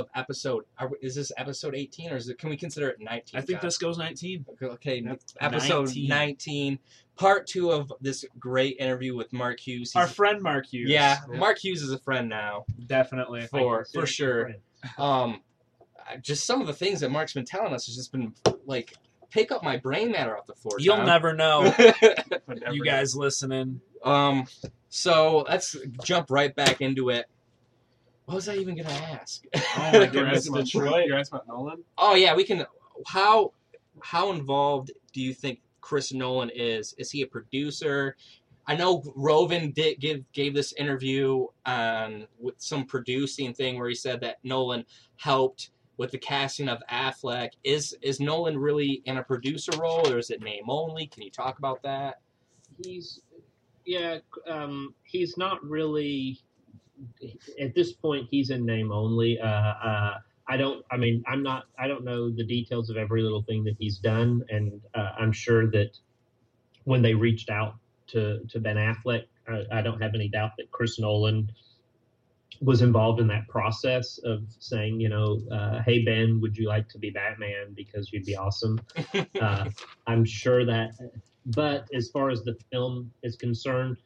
of episode. Are, is this episode 18 or is it? Can we consider it 19? I think this goes 19. Okay, Yep. episode 19. 19. part two of this great interview with Mark Hughes. Our friend Mark Hughes. yeah, Mark Hughes is a friend now. definitely. For- for sure. Um, just some of the things that Mark's been telling us has just been like pick up my brain matter off the floor. You'll Tom. never know, never you guys listening. um, so let's jump right back into it. What was I even gonna ask? Oh my You're goodness, asking about Detroit. You're asking about Nolan. Oh yeah, we can. How how involved do you think Chris Nolan is? Is he a producer? I know Roven did give gave this interview on with some producing thing where he said that Nolan helped with the casting of Affleck. Is is Nolan really in a producer role or is it name only? Can you talk about that? he's yeah um he's not really at this point he's in name only. Uh uh i don't i mean i'm not i don't know the details of every little thing that he's done. And uh, i'm sure that when they reached out to to ben affleck I, I don't have any doubt that chris nolan was involved in that process of saying you know uh, hey ben would you like to be batman? Because you'd be awesome. Uh, i'm sure that but as far as the film is concerned,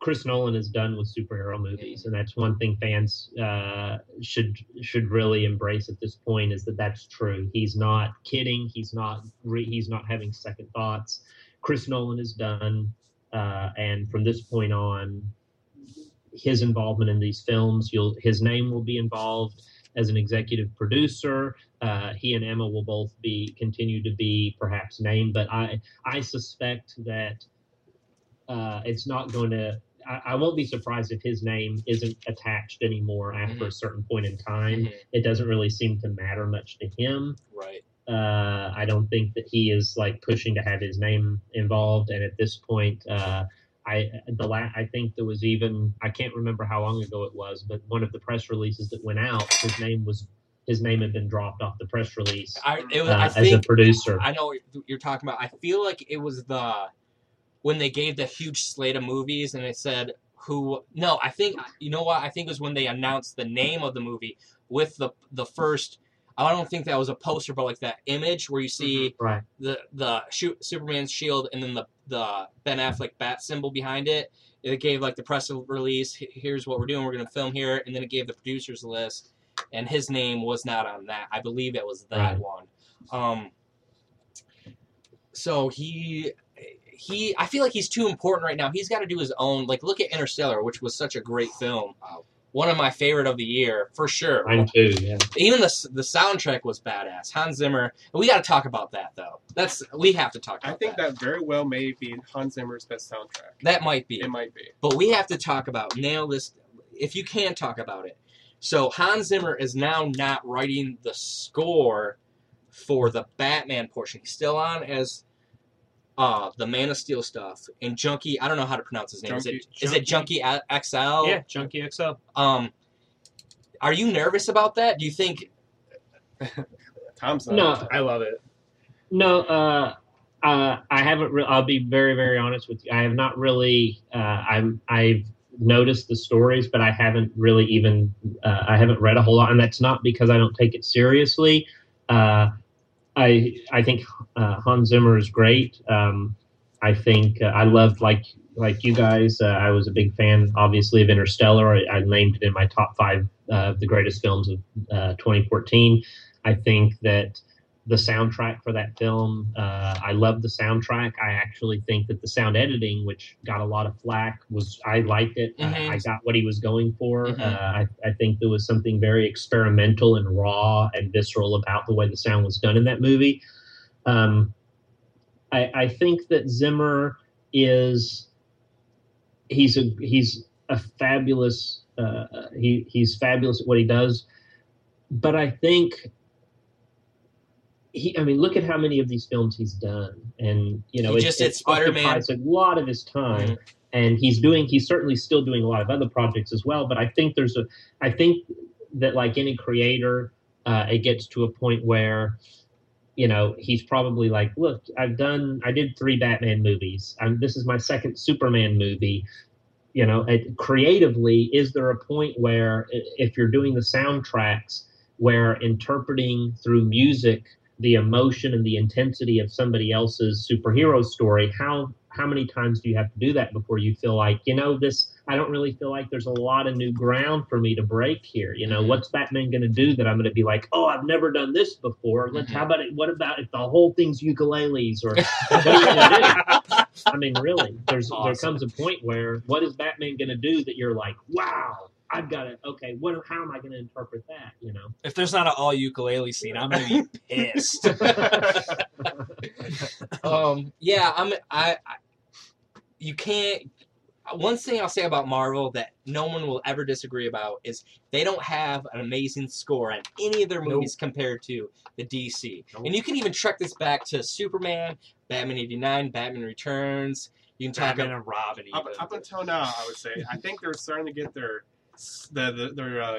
Chris Nolan is done with superhero movies, and that's one thing fans uh, should should really embrace at this point is that that's true. He's not kidding. He's not re- he's not having second thoughts. Chris Nolan is done, uh, and from this point on, his involvement in these films, you'll his name will be involved as an executive producer. Uh, he and Emma will both be continue to be perhaps named, but I I suspect that uh, it's not going to. I, I won't be surprised if his name isn't attached anymore after a certain point in time. Mhm. It doesn't really seem to matter much to him. Right. Uh, I don't think that he is like pushing to have his name involved. And at this point, uh, I the la- I think there was even I can't remember how long ago it was, but one of the press releases that went out, his name was his name had been dropped off the press release I it was. uh, as think a producer. I know what you're talking about. I feel like it was the when they gave the huge slate of movies and they said who. No, I think you know what. I think it was when they announced the name of the movie with the the first. I don't think that was a poster, but like that image where you see right. the the shoot, Superman's shield and then the the Ben Affleck bat symbol behind it. It gave like the press release. Here's what we're doing. We're going to film here, and then it gave the producers list, and his name was not on that. I believe it was that Right. one. Um. So he he I feel like he's too important right now. He's got to do his own. Like look at Interstellar, which was such a great film. Uh, one of my favorite of the year for sure. Mine too. Yeah. Even the the soundtrack was badass. Hans Zimmer. We got to talk about that though. That's we have to talk about I think that very well may be Hans Zimmer's best soundtrack. That might be. It might be. But we have to talk about nail this if you can talk about it. So Hans Zimmer is now not writing the score for the Batman portion. He's still on as uh the Man of Steel stuff and Junkie. I don't know how to pronounce his name. is it Junkie- is it Junkie A- XL? Yeah, Junkie XL. Um, are you nervous about that? Do you think? Tom's not. No, I love it. No, uh, uh, I haven't. Re- I'll be very, very honest with you. I have not really. Uh, I'm. I've noticed the stories, but I haven't really even. Uh, I haven't read a whole lot, and that's not because I don't take it seriously. Uh, I I think uh, Hans Zimmer is great. Um, I think uh, I loved like like you guys. Uh, I was a big fan, obviously, of Interstellar. I, I named it in my top five uh, of the greatest films of uh, 2014. I think that the soundtrack for that film, uh, I love the soundtrack. I actually think that the sound editing, which got a lot of flack, was I liked it. Mhm. I, I got what he was going for. Mhm. Uh, I, I think there was something very experimental and raw and visceral about the way the sound was done in that movie. Um, I, I think that Zimmer is he's a he's a fabulous uh, he he's fabulous at what he does, but I think he, I mean, look at how many of these films he's done, and you know, He it- just did Spider-Man. occupies a lot of his time, Mhm. and he's doing. He's certainly still doing a lot of other projects as well. But I think there's a. I think that like any creator, uh, it gets to a point where, you know, he's probably like, look, I've done. I did three Batman movies. I'm, this is my second Superman movie. You know, it, creatively, is there a point where if you're doing the soundtracks, where interpreting through music the emotion and the intensity of somebody else's superhero story how how many times do you have to do that before you feel like you know this i don't really feel like there's a lot of new ground for me to break here you know Mhm. what's batman going to do that i'm going to be like oh i've never done this before let's Mhm. how about it what about if the whole thing's ukuleles or what are you gonna do? i mean really there's there comes a point where what is batman going to do that you're like wow i've got to okay what how am i going to interpret that you know If there's not an all ukulele scene, I'm gonna be pissed. um, yeah, I'm. I, I. You can't. One thing I'll say about Marvel that no one will ever disagree about is they don't have an amazing score on any of their movies compared to the DC. Nope. And you can even track this back to Superman, Batman '89, Batman Returns. You can talk Batman about and Robin. Up, up until now, I would say I think they're starting to get their the, the their uh,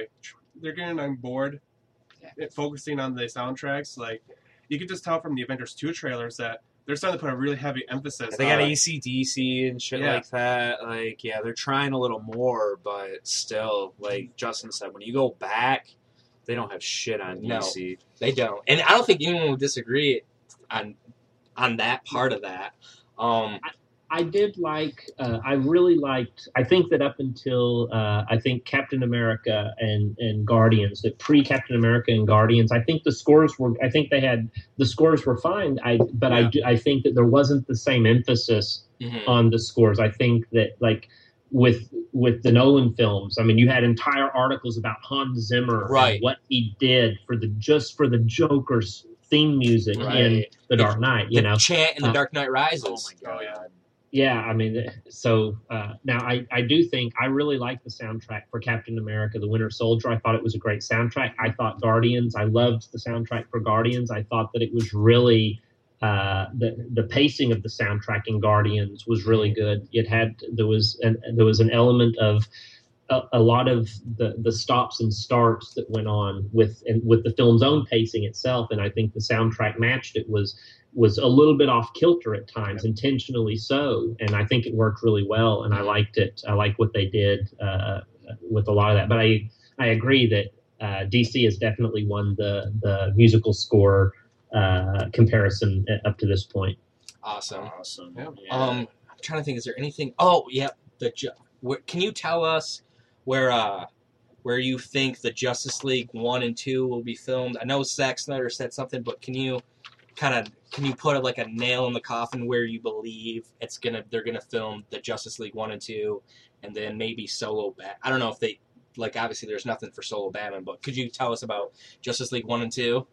they're getting on board, Yeah. focusing on the soundtracks. Like you could just tell from the Avengers two trailers that they're starting to put a really heavy emphasis. They got on, ACDC and shit Yeah. like that. Like, yeah, they're trying a little more, but still, like Justin said, when you go back, they don't have shit on No. DC. They don't, and I don't think anyone would disagree on on that part of that. Um, I did like. Uh, I really liked. I think that up until uh, I think Captain America and and Guardians, that pre Captain America and Guardians, I think the scores were. I think they had the scores were fine. I but I Yeah. do, I think that there wasn't the same emphasis mhm. on the scores. I think that like with with the Nolan films, I mean, you had entire articles about Hans Zimmer, and Right. what he did for the just for the Joker's theme music in Right. The Dark Knight. You the know, chant in The Uh, Dark Knight Rises. Oh my god. yeah. Yeah, I mean, so uh, now I, I do think I really like the soundtrack for Captain America: The Winter Soldier. I thought it was a great soundtrack. I thought Guardians. I loved the soundtrack for Guardians. I thought that it was really uh, the the pacing of the soundtrack in Guardians was really good. It had there was an there was an element of a, a lot of the, the stops and starts that went on with and with the film's own pacing itself, and I think the soundtrack matched it was was a little bit off kilter at times, intentionally so, and I think it worked really well, and I liked it. I like what they did uh, with a lot of that, but I I agree that uh, DC has definitely won the the musical score uh, comparison up to this point. Awesome. Awesome. Yeah. Um, I'm trying to think. Is there anything? Oh, yeah. The ju- where, can you tell us where uh where you think the Justice League one and two will be filmed? I know Zack Snyder said something, but can you kind of can you put like a nail in the coffin where you believe it's gonna they're gonna film the Justice League one and two, and then maybe solo Bat? I don't know if they like obviously there's nothing for solo Batman, but could you tell us about Justice League one and two?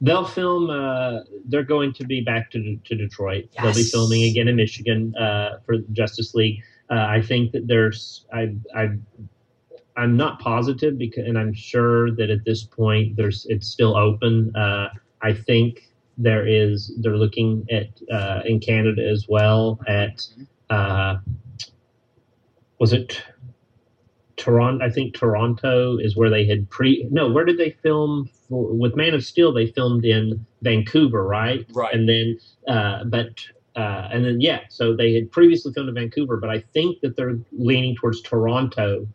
They'll film. Uh, they're going to be back to to Detroit. They'll be filming again in Michigan uh, for Justice League. Uh, I think that there's. I I I'm not positive because, and I'm sure that at this point there's it's still open. Uh, I think there is. They're looking at uh, in Canada as well at. Uh, was it Toronto? I think Toronto is where they had pre. No, where did they film for, with Man of Steel? They filmed in Vancouver, right? Right. And then, uh, but uh, and then yeah, so they had previously filmed in Vancouver, but I think that they're leaning towards Toronto,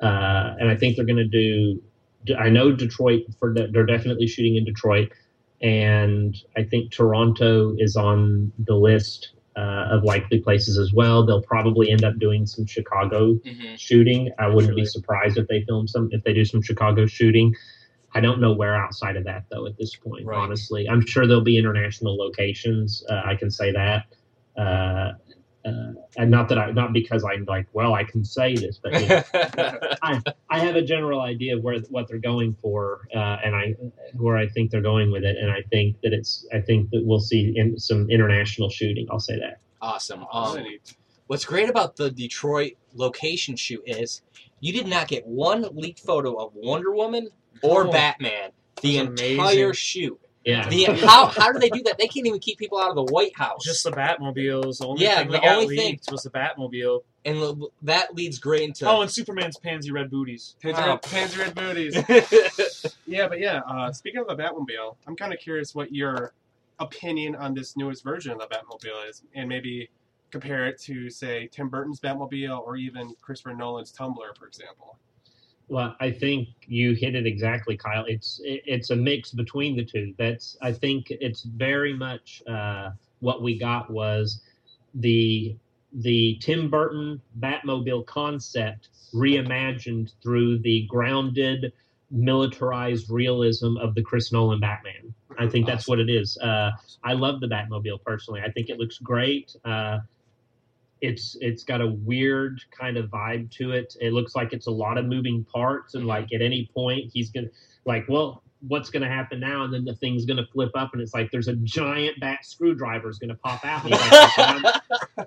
uh, and I think they're going to do. I know Detroit for they're definitely shooting in Detroit, and I think Toronto is on the list uh, of likely places as well. They'll probably end up doing some Chicago hmm shooting. I wouldn't be surprised if they film some if they do some Chicago shooting. I don't know where outside of that though at this point. Right. Honestly, I'm sure there'll be international locations. Uh, I can say that, uh, uh, and not that I not because I'm like, well, I can say this, but you know, I have a general idea of where what they're going for, uh, and I where I think they're going with it, and I think that it's I think that we'll see in some international shooting. I'll say that. awesome. Um. What's great about the Detroit location shoot is you did not get one leaked photo of Wonder Woman or Oh, Batman the entire amazing. shoot. Yeah. The, how how do they do that? They can't even keep people out of the White House. Just the Batmobiles. The only Yeah, thing the that got only thing- was the Batmobile. and l- that leads great into. Oh, and Superman's pansy red booties. Pansy, Wow. red, pansy red booties. Yeah, but yeah. Uh, speaking of the Batmobile, I'm kind of curious what your opinion on this newest version of the Batmobile is, and maybe compare it to, say, Tim Burton's Batmobile or even Christopher Nolan's Tumbler, for example. Well, I think you hit it exactly, Kyle. It's it's a mix between the two. That's I think it's very much uh, what we got was the the Tim Burton Batmobile concept reimagined through the grounded, militarized realism of the Chris Nolan Batman. I think that's what it is. Uh, I love the Batmobile personally. I think it looks great. Uh, it's it's got a weird kind of vibe to it. It looks like it's a lot of moving parts, and mm-hmm. like at any point he's gonna like, well, what's gonna happen now? And then the thing's gonna flip up, and it's like there's a giant bat screwdriver is gonna pop out. Like,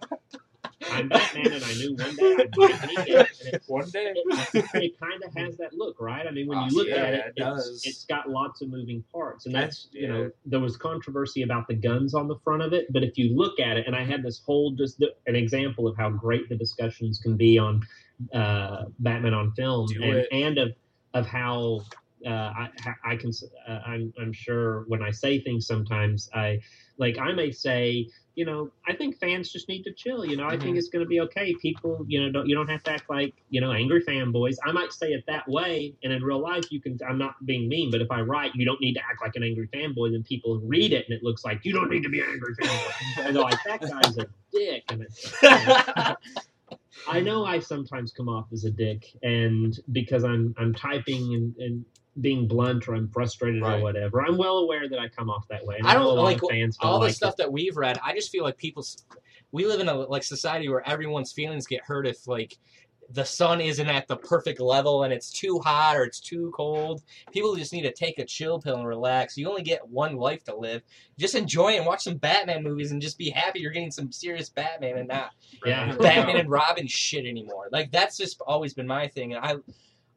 I'm, Batman, and I knew one day I might need it. And it, One day. it, it kind of has that look, right? I mean, when you look yeah, at it, it it's, it's got lots of moving parts, and that's you know there was controversy about the guns on the front of it, but if you look at it, and I had this whole just the, an example of how great the discussions can be on uh, Batman on film, Do and, it. and of of how. Uh, I, I can. Uh, I'm. I'm sure when I say things, sometimes I, like, I may say, you know, I think fans just need to chill. You know, I think it's going to be okay. People, you know, don't you don't have to act like you know angry fanboys. I might say it that way, and in real life, you can. I'm not being mean, but if I write, you don't need to act like an angry fanboy. Then people read it, and it looks like you don't need to be an angry fanboy. and they're like, that guy's a dick, and it's. I know I sometimes come off as a dick, and because I'm I'm typing and, and being blunt or I'm frustrated Right. or whatever. I'm well aware that I come off that way. And I don't a lot like of fans don't all the like stuff it. that we've read. I just feel like people. We live in a like society where everyone's feelings get hurt if like the sun isn't at the perfect level and it's too hot or it's too cold. People just need to take a chill pill and relax. You only get one life to live. Just enjoy and watch some Batman movies and just be happy you're getting some serious Batman and not Yeah. Batman and Robin shit anymore. Like that's just always been my thing. And I,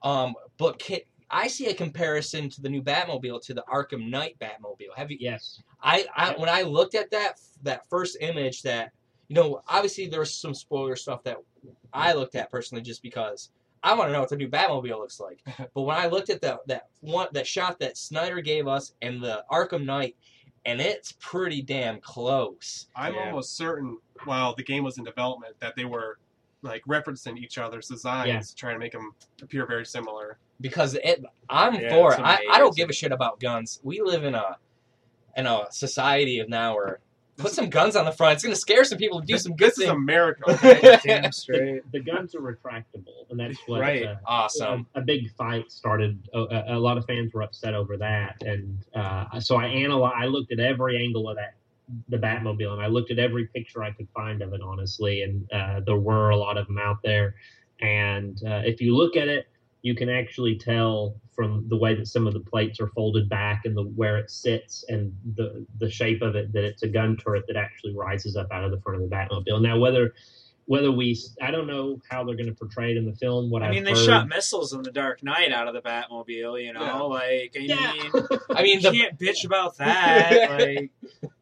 um, but ca I see a comparison to the new Batmobile to the Arkham Knight Batmobile. Have you? Yes. I, I when I looked at that that first image, that you know, obviously there was some spoiler stuff that I looked at personally, just because I want to know what the new Batmobile looks like. but when I looked at that that one that shot that Snyder gave us and the Arkham Knight, and it's pretty damn close. I'm Yeah. almost certain, while the game was in development, that they were like referencing each other's designs, Yeah. trying to make them appear very similar. because it I'm Yeah, for it. I, I don't give a shit about guns. We live in a in a society of now where put some guns on the front. It's gonna scare some people to do some good this is things. America. Okay? Damn straight. The guns are retractable, and that's what Right. uh, awesome. a, a big fight started. A, a, a lot of fans were upset over that, and uh, so I analyzed. I looked at every angle of that, the Batmobile, and I looked at every picture I could find of it, honestly. And uh, there were a lot of them out there. And uh, if you look at it, you can actually tell from the way that some of the plates are folded back and the where it sits and the the shape of it that it's a gun turret that actually rises up out of the front of the Batmobile. Now whether whether we I don't know how they're going to portray it in the film. What I I've mean, they heard- shot missiles in the Dark Knight out of the Batmobile. You know, Yeah. like I Yeah. mean, I mean, you the, can't bitch about that. like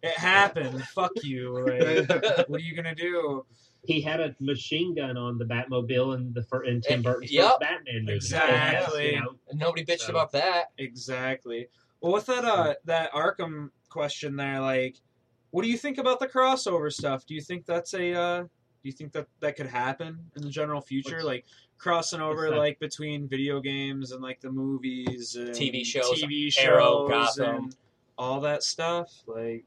it happened. Fuck you. Like, what are you gonna do? he had a machine gun on the Batmobile in the fir- in Tim Eh, Burton's yep. first Batman movie. Exactly. You know, nobody bitched So- about that. Exactly. Well, with that uh that Arkham question there, like, what do you think about the crossover stuff? Do you think that's a uh do you think that that could happen in the general future, What's- like crossing over like between video games and like the movies, and TV shows, TV Arrow, shows, Gotham. and all that stuff? Like,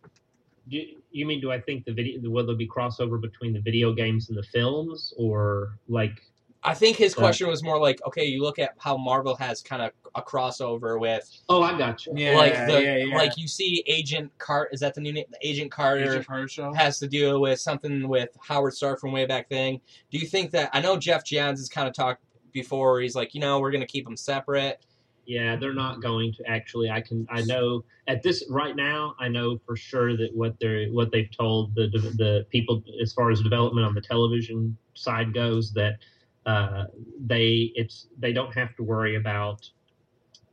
do, you mean do I think the video will there be crossover between the video games and the films, or like I think his question was more like, okay, you look at how Marvel has kind of a crossover with, oh I got you. yeah, like the, yeah, yeah. like you see Agent Cart. Is that the new name? Agent Carter Agent Carter has to deal with something with Howard Stark from way back then. Do you think that? I know Geoff Johns has kind of talked before. He's like, you know, we're gonna keep them separate. Yeah, they're not going to actually. I can. I know at this right now. I know for sure that what they're what they've told the the people as far as development on the television side goes that uh, they it's they don't have to worry about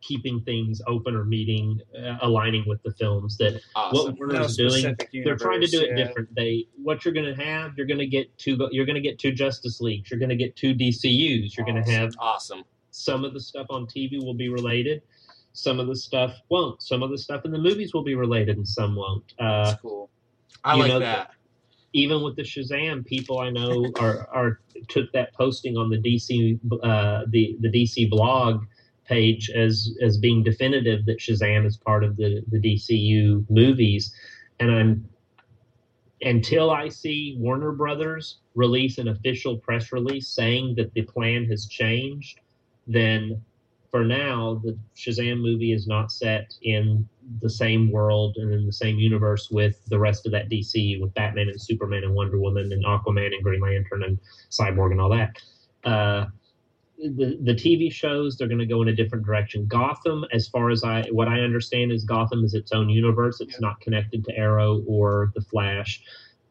keeping things open or meeting uh, aligning with the films that Awesome. what Warner No doing specific they're trying to do it universe, yeah. different. They what you're going to have, you're going to get two. You're going to get two Justice Leagues. You're going to get two DCU's. You're going to have awesome. some of the stuff on TV will be related. Some of the stuff won't. Some of the stuff in the movies will be related, and some won't. Uh, That's cool. I like know, that. Even with the Shazam, people I know are, are took that posting on the DC uh, the the DC blog page as as being definitive that Shazam is part of the the DCU movies, and I'm until I see Warner Brothers release an official press release saying that the plan has changed, then for now the Shazam movie is not set in the same world and in the same universe with the rest of that DCU with Batman and Superman and Wonder Woman and Aquaman and Green Lantern and Cyborg and all that. Uh, the the TV shows they're going to go in a different direction. Gotham, as far as I what I understand, is Gotham is its own universe. It's not connected to Arrow or the Flash.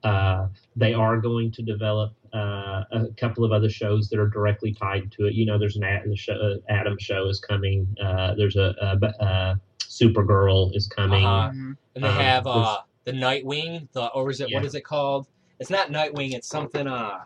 Uh, they are going to develop uh, a couple of other shows that are directly tied to it. You know, there's an Ad- the show, uh, Atom show is coming. Uh, there's a, a, a Supergirl is coming. Uh-huh. Mhm. And they Um, have uh the Nightwing, the or is it what Yeah. is it called? It's not Nightwing, it's something uh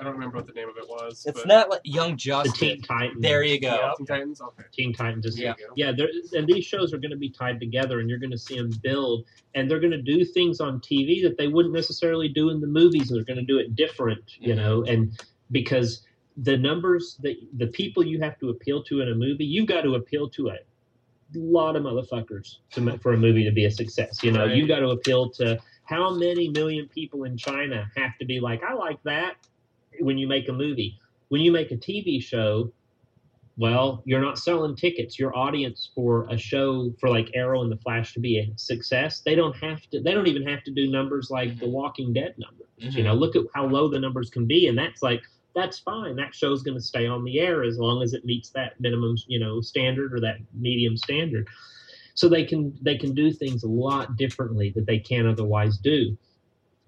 I don't remember what the name of it was. it's but not like Young the Teen Titans. There you go. Teen Titans. Okay. Teen Titans. Is, Yeah. yeah, and these shows are going to be tied together, and you're going to see them build, and they're going to do things on TV that they wouldn't necessarily do in the movies, and they're going to do it different, you Mhm. know, and because the numbers that the people you have to appeal to in a movie, you've got to appeal to a lot of motherfuckers to for a movie to be a success. You know, Right. you got to appeal to how many million people in China have to be like, I like that when you make a movie. When you make a TV show, well, you're not selling tickets. Your audience for a show for like Arrow and the Flash to be a success, they don't have to. They don't even have to do numbers like The Walking Dead numbers. You mm-hmm. know, look at how low the numbers can be, and that's like that's fine. That show's going to stay on the air as long as it meets that minimum, you know, standard or that medium standard. So they can they can do things a lot differently that they can't otherwise do.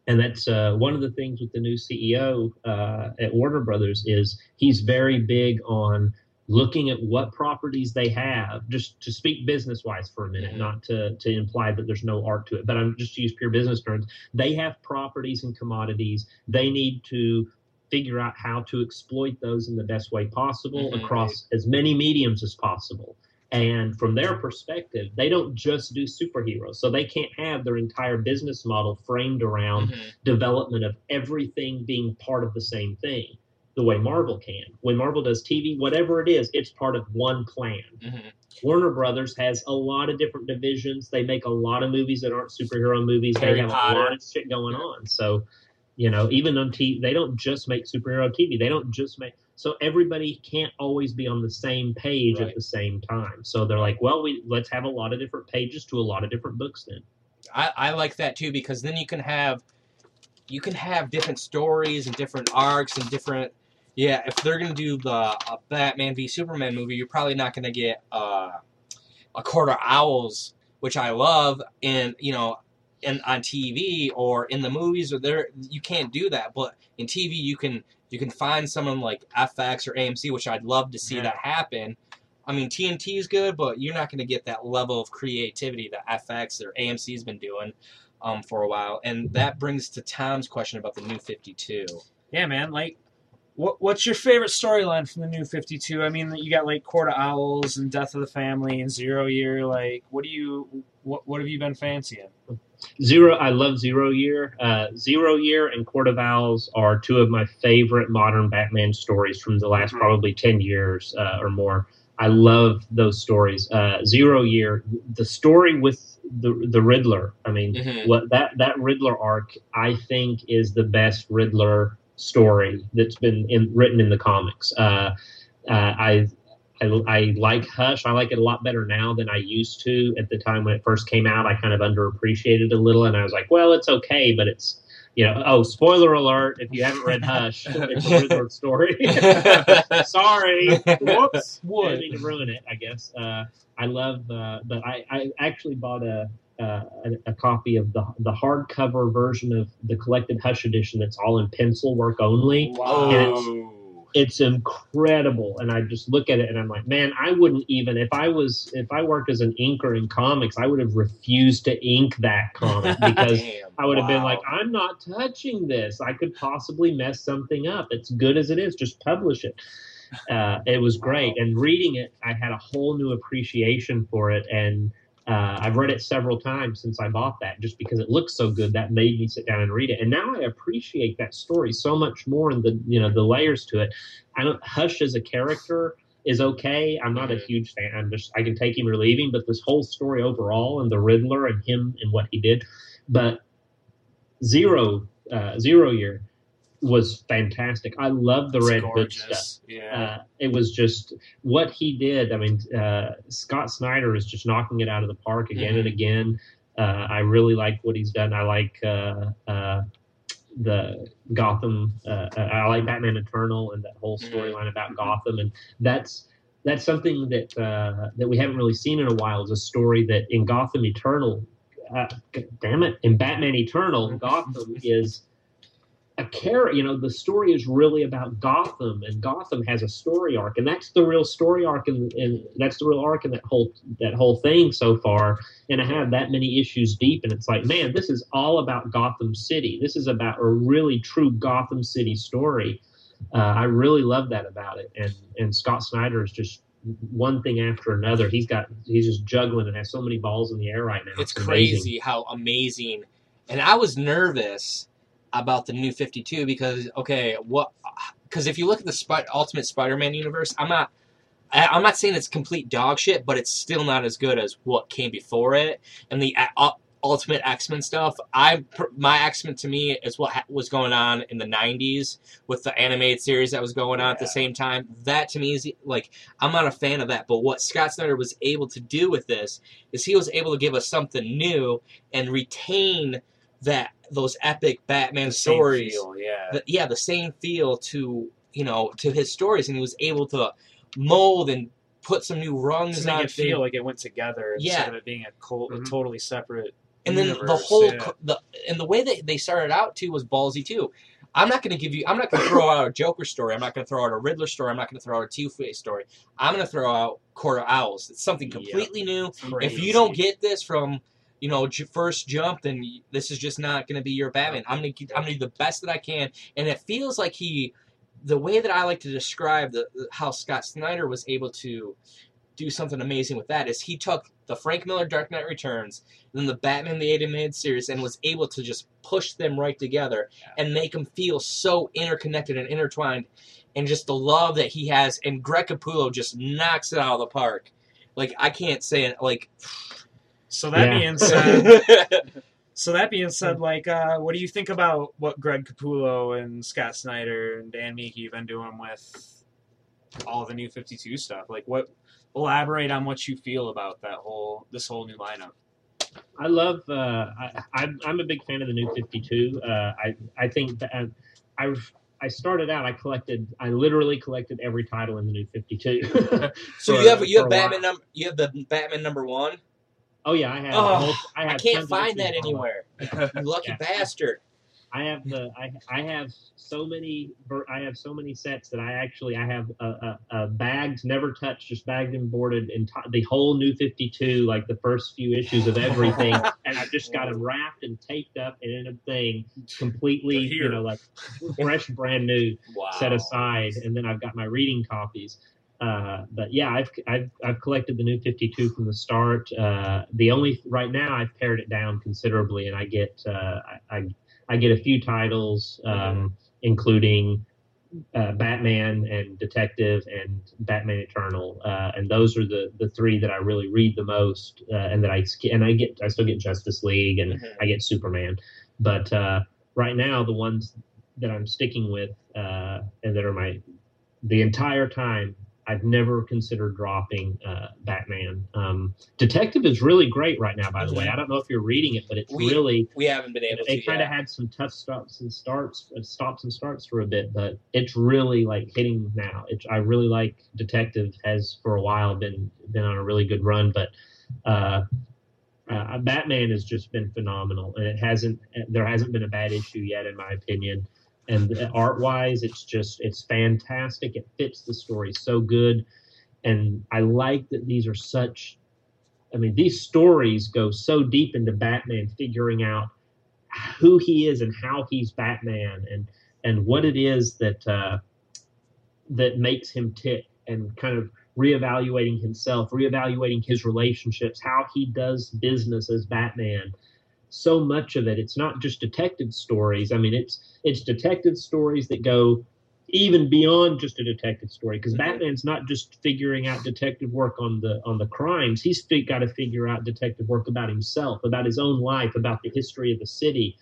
And that's uh, one of the things with the new CEO uh, at Warner Brothers is he's very big on looking at what properties they have, just to speak business wise for a minute, Mhm. not to, to imply that there's no art to it, but I'm just to use pure business terms. They have properties and commodities. They need to figure out how to exploit those in the best way possible Mhm. across as many mediums as possible. And from their perspective, they don't just do superheroes. So they can't have their entire business model framed around Mhm. development of everything being part of the same thing the way Marvel can. When Marvel does TV, whatever it is, it's part of one plan. Mhm. Warner Brothers has a lot of different divisions. They make a lot of movies that aren't superhero movies. Harry they have Potter. a lot of shit going on. So, you know, even on TV, they don't just make superhero TV. They don't just make. So everybody can't always be on the same page Right. at the same time. So they're like, well, we let's have a lot of different pages to a lot of different books then. I, I like that too because then you can have you can have different stories and different arcs and different yeah if they're gonna do the a Batman v Superman movie you're probably not gonna get uh, a Court of Owls which I love and you know in on TV or in the movies or there you can't do that but in TV you can you can find someone like FX or AMC which I'd love to see Yeah. that happen I mean TNT is good but you're not going to get that level of creativity that FX or AMC's been doing um, for a while and that brings to Tom's question about the new 52 Yeah, man. Like, what what's your favorite storyline from the New Fifty Two? I mean, you got like Court of Owls and Death of the Family and Zero Year. Like, what do you what what have you been fancying? Zero, I love Zero Year. Uh, Zero Year and Court of Owls are two of my favorite modern Batman stories from the last Mhm. probably 10 years uh, or more. I love those stories. Uh, Zero Year, the story with the the Riddler. I mean, Mhm. what that that Riddler arc, I think, is the best Riddler story that's been in, written in the comics. Uh, uh, I, I I like Hush. I like it a lot better now than I used to at the time when it first came out. I kind of underappreciated it a little, and I was like, well, it's okay, but it's you know, oh, spoiler alert! If you haven't read Hush, it's a Riddler story. Sorry, whoops. I didn't mean to ruin it. I guess. Uh, I love, uh, but I, I actually bought a, uh, a a copy of the the hardcover version of the collected Hush edition that's all in pencil work only. oh it's incredible. And i just look at it and i'm like man i wouldn't even if i was if i worked as an inker in comics i would have refused to ink that comic because Damn, i would have been like i'm not touching this. I could possibly mess something up. It's good as it is. Just publish it. Uh, it was great. And reading it i had a whole new appreciation for it. And uh, I've read it several times since I bought that, just because it looks so good. That made me sit down and read it, and now I appreciate that story so much more, and the you know the layers to it. I don't Hush as a character is okay. I'm not a Mhm. huge fan. I'm just I can take him or leave him, but this whole story overall and the Riddler and him and what he did, but Zero uh, Zero Year was fantastic. I love the It's Red Hood stuff. Yeah. uh, it was just what he did. I mean, uh, Scott Snyder is just knocking it out of the park again and Mhm. again. Uh, I really like what he's done. I like uh, uh, the Gotham. Uh, I like Batman Eternal and that whole Mhm. storyline about Gotham, and that's that's something that uh, that we haven't really seen in a while. Is a story that in Gotham Eternal, uh, damn it, in Batman Eternal, Gotham is a character. You know, the story is really about Gotham, and Gotham has a story arc, and that's the real story arc, and, and that's the real arc in that whole that whole thing so far. And I have that many issues deep, and it's like, man, this is all about Gotham City. This is about a really true Gotham City story. Uh, I really love that about it, and and Scott Snyder is just one thing after another. He's got he's just juggling and has so many balls in the air right now. it's amazing. crazy how amazing. And I was nervous about the new 52 because okay, what? Because if you look at the Spi- Ultimate Spider-Man universe, I'm not. I- I'm not saying it's complete dog shit, but it's still not as good as what came before it. And the uh, Ultimate X-Men stuff, I my X-Men to me is what ha- was going on in the 90s with the animated series that was going on at the same time. That to me is like I'm not a fan of that. But what Scott Snyder was able to do with this is he was able to give us something new and retain that those epic Batman The same stories. feel, yeah. The- yeah, the same feel to you know to his stories, and he was able to mold and put some new rungs to make on it things. feel like it went together Yeah. instead of it being a, col- a mm-hmm. totally separate. and then the whole yeah. the and the way that they started out too was ballsy too. I'm not going to give you. I'm not going to throw out a Joker story. I'm not going to throw out a Riddler story. I'm not going to throw out a Two Face story. I'm going to throw out Court of Owls. It's something Yep. completely new. If you don't get this from you know j- first jump, then this is just not going to be your Batman. I'm going to I'm going to do the best that I can, and it feels like he, the way that I like to describe the how Scott Snyder was able to do something amazing with that is he took the Frank Miller Dark Knight Returns, and then the Batman the Animated Series, and was able to just push them right together and make them feel so interconnected and intertwined, and just the love that he has. And Greg Capullo just knocks it out of the park. Like I can't say it. Like So that Yeah. being said, so that being said, like, uh, what do you think about what Greg Capullo and Scott Snyder and Dan Meeke have been doing with all the new Fifty Two stuff? Like, what? Elaborate on what you feel about that whole this whole new lineup. I love. Uh, I, I'm I'm a big fan of the new 52. Uh, I I think that uh, I've I started out. I collected. I literally collected every title in the new 52. so, you have you have. Batman number you have the Batman number one. Oh yeah, I have. Oh, a whole- I, I can't find that issues on anywhere. You lucky Yeah. bastard. I have the I, I have so many I have so many sets that I actually I have uh, uh, uh, bagged never touched just bagged and boarded and the whole new 52 like the first few issues of everything and I've just got them wrapped and taped up and in a thing completely you know like fresh brand new Wow. set aside and then I've got my reading copies uh, but yeah, I've, I've I've collected the new 52 from the start. Uh, the only right now I've pared it down considerably, and I get uh, I, I get a few titles, um, including uh, Batman and Detective and Batman Eternal, uh, and those are the the three that I really read the most, uh, and that I and I get I still get Justice League and Mhm. I get Superman, but uh, right now the ones that I'm sticking with uh, and that are my the entire time I've never considered dropping uh, Batman. Um, Detective is really great right now, by the way. I don't know if you're reading it, but it's We- really We haven't been able they to. kind of had some tough stops and starts, uh, stops and starts for a bit, but it's really like hitting now. It's I really like Detective has for a while been been on a really good run, but uh, uh, Batman has just been phenomenal, and it hasn't there hasn't been a bad issue yet, in my opinion. And art wise, it's just it's fantastic. It fits the story so good, and I like that these are such. I mean, these stories go so deep into Batman figuring out who he is and how he's Batman and and what it is that uh, that makes him tick and kind of reevaluating himself, reevaluating his relationships, how he does business as Batman. So much of it, it's not just detective stories. I mean, it's it's detective stories that go even beyond just a detective story because Mhm. Batman's not just figuring out detective work on the on the crimes. He's got to figure out detective work about himself, about his own life, about the history of the city.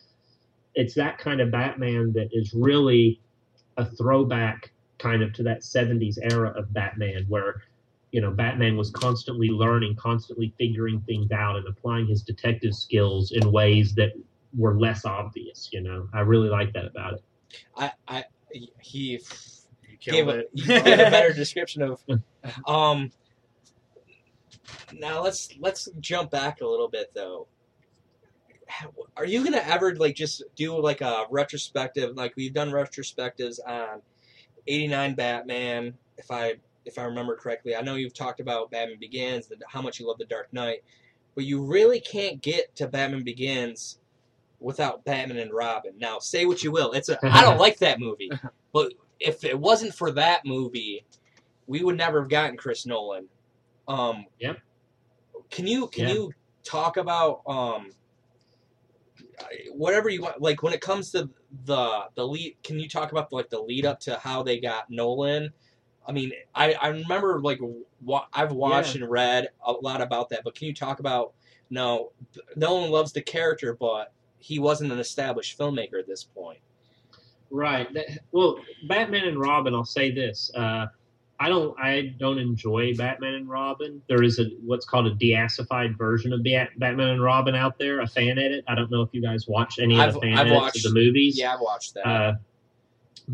It's that kind of Batman that is really a throwback kind of to that 70s era of Batman where you know Batman was constantly learning, constantly figuring things out and applying his detective skills in ways that were less obvious, you know. I really like that about it. I, I, he You gave killed a, gave a better description of. Um. Now let's let's jump back a little bit though. Are you gonna ever like just do like a retrospective? Like we've done retrospectives on '89 Batman. If I if I remember correctly, I know you've talked about Batman Begins and how much you love the Dark Knight, but you really can't get to Batman Begins without Batman and Robin. Now, say what you will, it's a I don't like that movie, but if it wasn't for that movie, we would never have gotten Chris Nolan. Um, Yep. Can you can Yeah. you talk about um whatever you want? Like when it comes to the the lead, can you talk about like the lead up to how they got Nolan? I mean, I, I remember like wa- I've watched and read a lot about that, but can you talk about no Nolan loves the character, but he wasn't an established filmmaker at this point. Right. That- Well, Batman and Robin. I'll say this. Uh, I don't. I don't enjoy Batman and Robin. There is a what's called a deassified version of Batman and Robin out there, a fan edit. I don't know if you guys watch any of I've- the fan I've edits watched- of the movies. Yeah, I've watched that. Uh,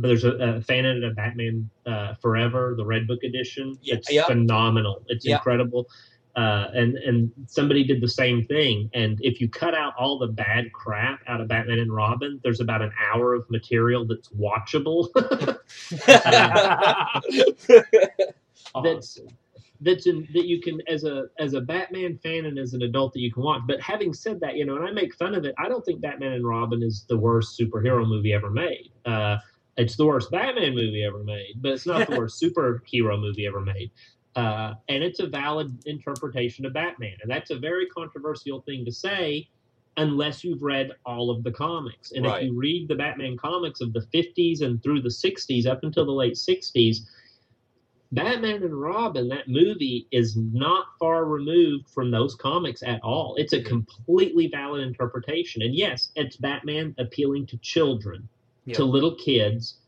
there's a, a fan edit of Batman uh, Forever, the Red Book edition. Yeah, It's yeah. phenomenal. It's Yeah. incredible. Uh, and and somebody did the same thing. And if you cut out all the bad crap out of Batman and Robin, there's about an hour of material that's watchable. that's that's in, that you can as a as a Batman fan and as an adult that you can watch. But having said that, you know, and I make fun of it, I don't think Batman and Robin is the worst superhero movie ever made. Uh, it's the worst Batman movie ever made, but it's not the worst superhero movie ever made. Uh, and it's a valid interpretation of Batman, and that's a very controversial thing to say. Unless you've read all of the comics. And Right. if you read the Batman comics of the 50s and through the 60s up until the late 60s, Batman and Robin, that movie is not far removed from those comics at all. It's a completely valid interpretation. And yes, it's Batman appealing to children, to little kids.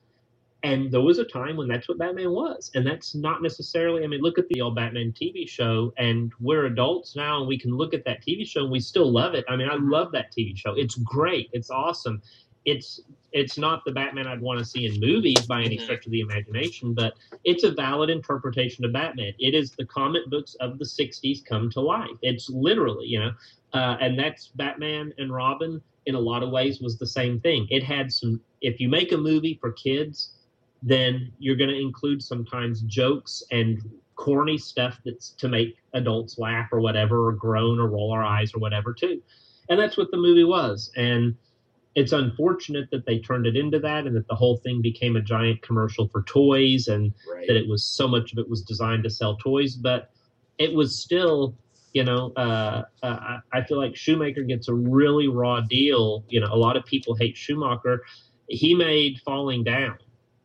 And there was a time when that's what Batman was. And that's not necessarily, I mean, look at the old Batman TV show, and we're adults now, and we can look at that TV show and we still love it. I mean, I love that TV show. It's great. It's awesome. It's it's not the Batman I'd want to see in movies by any Mhm. stretch of the imagination, but it's a valid interpretation of Batman. It is the comic books of the '60s come to life. It's literally, you know, uh, and that's Batman and Robin. In a lot of ways, was the same thing. It had some. If you make a movie for kids, then you're going to include sometimes jokes and corny stuff that's to make adults laugh or whatever, or groan or roll our eyes or whatever too. And that's what the movie was. And it's unfortunate that they turned it into that and that the whole thing became a giant commercial for toys and right. that it was so much of it was designed to sell toys, but it was still, you know, uh, uh, I- I feel like Schumacher gets a really raw deal. You know, a lot of people hate Schumacher. He made Falling Down.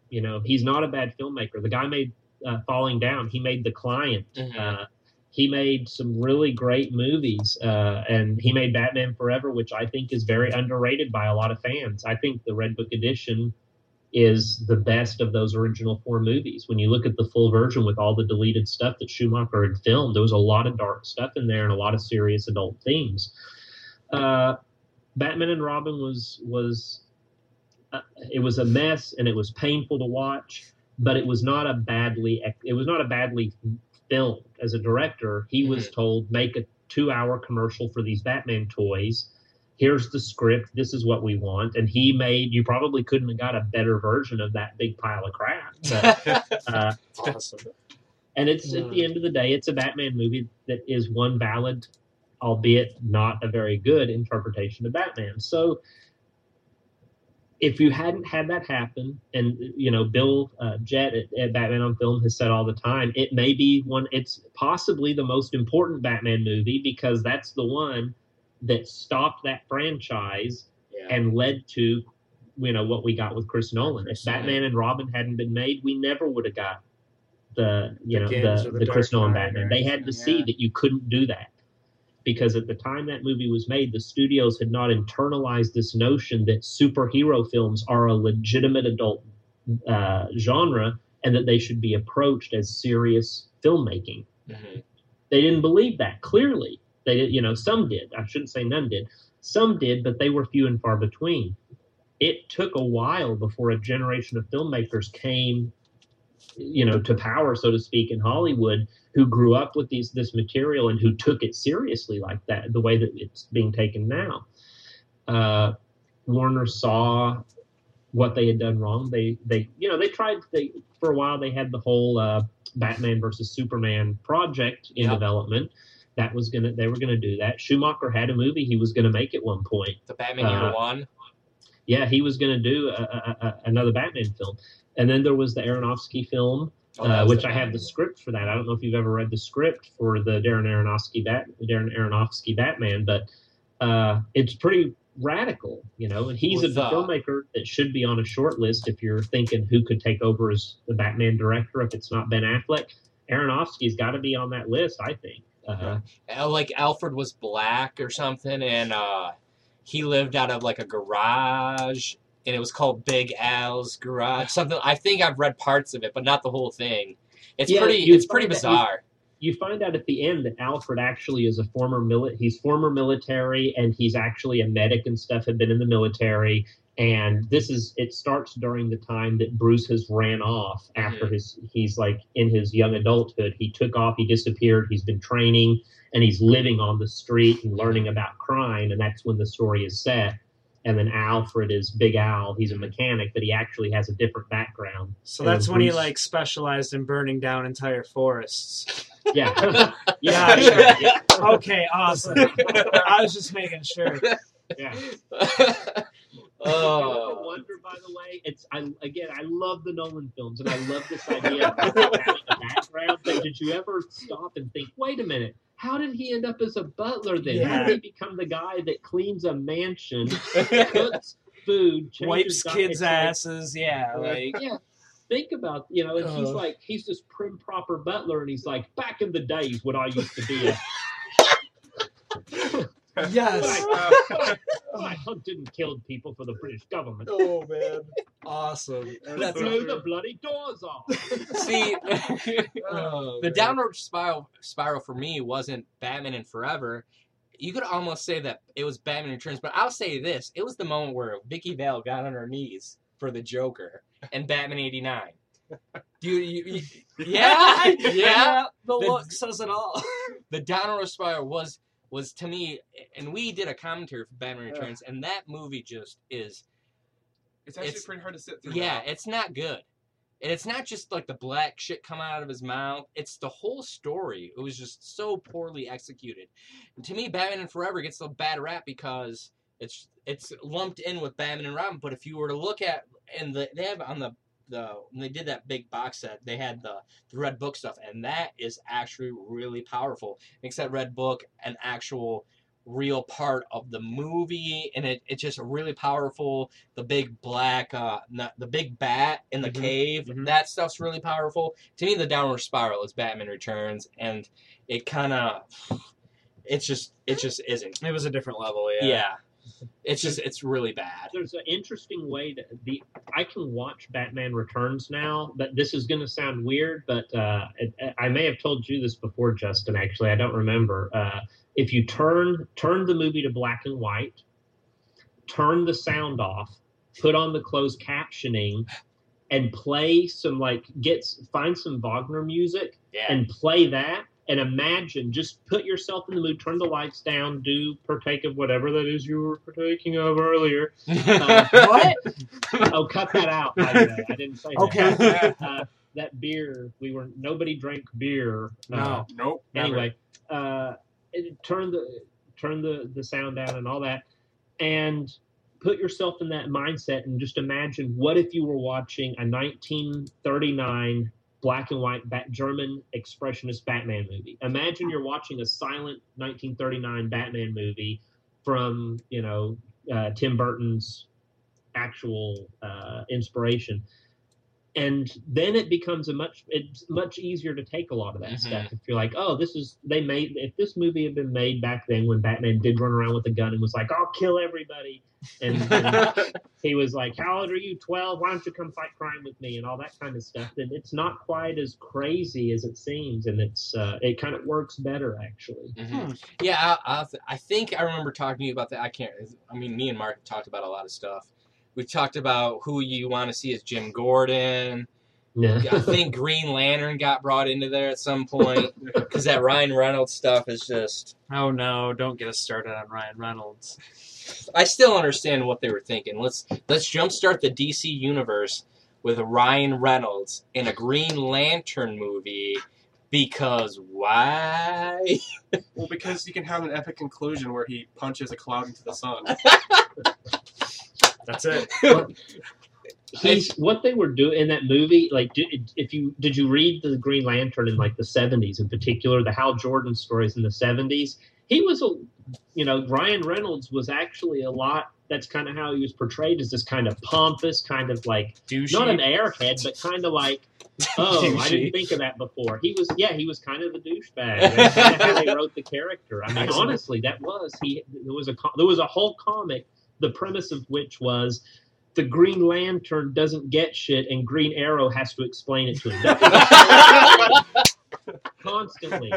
You know, he's not a bad filmmaker. The guy made uh, Falling Down. He made The Client. Mhm. Uh, he made some really great movies, uh, and he made Batman Forever, which I think is very underrated by a lot of fans. I think the Red Book edition is the best of those original four movies. When you look at the full version with all the deleted stuff that Schumacher had filmed, there was a lot of dark stuff in there and a lot of serious adult themes. Uh, Batman and Robin was was it was a mess and it was painful to watch, but it was not a badly it was not a badly filmed. As a director, he was told make a two hour commercial for these Batman toys here's the script. This is what we want. And he made. You probably couldn't have got a better version of that big pile of crap. But, uh, Awesome. and it's at the end of the day, it's a Batman movie that is one valid, albeit not a very good interpretation of Batman. So if you hadn't had that happen, and you know Bill uh, Jett at, at Batman on Film has said all the time, it may be one. It's possibly the most important Batman movie because that's the one that stopped that franchise Yeah. and led to you know what we got with Chris Nolan. Chris if Batman and Robin hadn't been made, we never would have got the you know the, the, the Chris Nolan Batman. They had to anything, see that you couldn't do that because at the time that movie was made, the studios had not internalized this notion that superhero films are a legitimate adult uh, genre and that they should be approached as serious filmmaking. Mhm. they didn't believe that. Clearly they did you know some did. I shouldn't say none did. Some did but they were few and far between. It took a while before a generation of filmmakers came you know to power so to speak in hollywood who grew up with these this material and who took it seriously like that the way that it's being taken now. Uh, warner saw what they had done wrong. They they you know they tried they for a while they had the whole uh, batman versus superman project in Yep. development. That was gonna they were gonna do that. Schumacher had a movie he was gonna make at one point. The Batman Uh, Year One. yeah he was gonna do a, a, a, another batman film and then there was the aronofsky film Oh, uh, which I have the script for that. I don't know if you've ever read the script for the Darren Aronofsky Bat Darren Aronofsky Batman, but uh, it's pretty radical, you know. And he's With, a uh, filmmaker that should be on a short list if you're thinking who could take over as the Batman director if it's not Ben Affleck. Aronofsky's got to be on that list, I think. Uh, Uh, like Alfred was black or something, and uh, he lived out of like a garage, and it was called Big Al's Garage. Something I think I've read parts of it, but not the whole thing. It's Yeah, pretty. It's pretty bizarre. you find out at the end that Alfred actually is a former mili- he's former military and he's actually a medic and stuff had been in the military and this is it starts during the time that Bruce has ran off after hmm. his he's like in his young adulthood he took off he disappeared he's been training and he's living on the street and learning about crime and that's when the story is set and then Alfred is Big Al he's a mechanic but he actually has a different background So And that's when he like specialized in burning down entire forests. yeah Yeah, yeah, yeah. Okay, awesome. I was just making sure. yeah. oh, I wonder, by the way, it's I again. I love the Nolan films, and I love this idea of having a background. But did you ever stop and think, wait a minute? How did he end up as a butler then? How did he become the guy that cleans a mansion, cooks food, Wipes kids' it's like- asses. Yeah, like yeah. Think about you know, and he's Uh. like he's this prim proper butler, and he's like back in the days when I used to be a yes. Oh, I hunted and killed people for the British government. Oh man, awesome. That's Blew the bloody doors off. See, Oh, the man. downward spiral spiral for me wasn't Batman and Forever. You could almost say that it was Batman Returns, but I'll say this: it was the moment where Vicki Vale got on her knees for the Joker and Batman '89. Do you, you, you yeah, yeah. The The- look says it all. The downward spiral was was to me, and we did a commentary for Batman Yeah. Returns, and that movie just is It's actually It's- pretty hard to sit through. Yeah, that. it's not good. And it's not just like the black shit coming out of his mouth. It's the whole story. It was just so poorly executed. And to me, Batman and Forever gets a bad rap because it's it's lumped in with Batman and Robin. But if you were to look at and the, they have on the the when they did that big box set, they had the the red book stuff, and that is actually really powerful. Makes that red book an actual real part of the movie, and it, it's just really powerful the big black uh not, the big bat in the Mhm, cave mhm. that stuff's really powerful to me the downward spiral is batman returns and it kind of it's just it just isn't It was a different level. yeah. Yeah. It's just it's really bad There's an interesting way to the. I can watch Batman Returns now, but this is going to sound weird. But uh, it, I may have told you this before, Justin. Actually, I don't remember. Uh, if you turn turn the movie to black and white, turn the sound off, put on the closed captioning, and play some like get find some Wagner music yeah and play that, and imagine. Just put yourself in the mood. Turn the lights down. Do partake of whatever that is you were partaking of earlier. Uh, What? oh, cut that out. By the way. I didn't say that. Okay. Uh, that beer, we were nobody drank beer. Uh, No. Nope. anyway, uh, turn the turn the the sound down and all that, and put yourself in that mindset and just imagine what if you were watching a 1939 black and white bat, German expressionist Batman movie. Imagine you're watching a silent 1939 Batman movie from you know uh, Tim Burton's actual uh, inspiration. And then it becomes a much it's much easier to take a lot of that Mhm. stuff. If you're like, oh, this is they made if this movie had been made back then when Batman did run around with a gun and was like, I'll kill everybody, and, and he was like, How old are you? 12? Why don't you come fight crime with me? And all that kind of stuff. Then it's not quite as crazy as it seems. And it's uh, it kind of works better, actually. Mhm. Yeah, I, I, th- I think I remember talking to you about that. I can't. I mean, me and Mark talked about a lot of stuff. We talked about who you want to see as Jim Gordon. Yeah. I think Green Lantern got brought into there at some point because that Ryan Reynolds stuff is just. Oh no! Don't get us started on Ryan Reynolds. I still understand what they were thinking. Let's let's jumpstart the DC universe with Ryan Reynolds in a Green Lantern movie because why? Well, because you can have an epic conclusion where he punches a cloud into the sun. That's it. he's what they were doing in that movie like did, if you did you read the green lantern in like the 70s in particular the hal jordan stories in the 70s he was a you know ryan reynolds was actually a lot that's kind of how he was portrayed as this kind of pompous kind of like Douchey. not an airhead but kind of like oh i didn't think of that before he was yeah he was kind of a douchebag that's kind of how they wrote the character i mean Excellent. honestly that was he there was a there was a whole comic the premise of which was the Green Lantern doesn't get shit, and Green Arrow has to explain it to him. Constantly.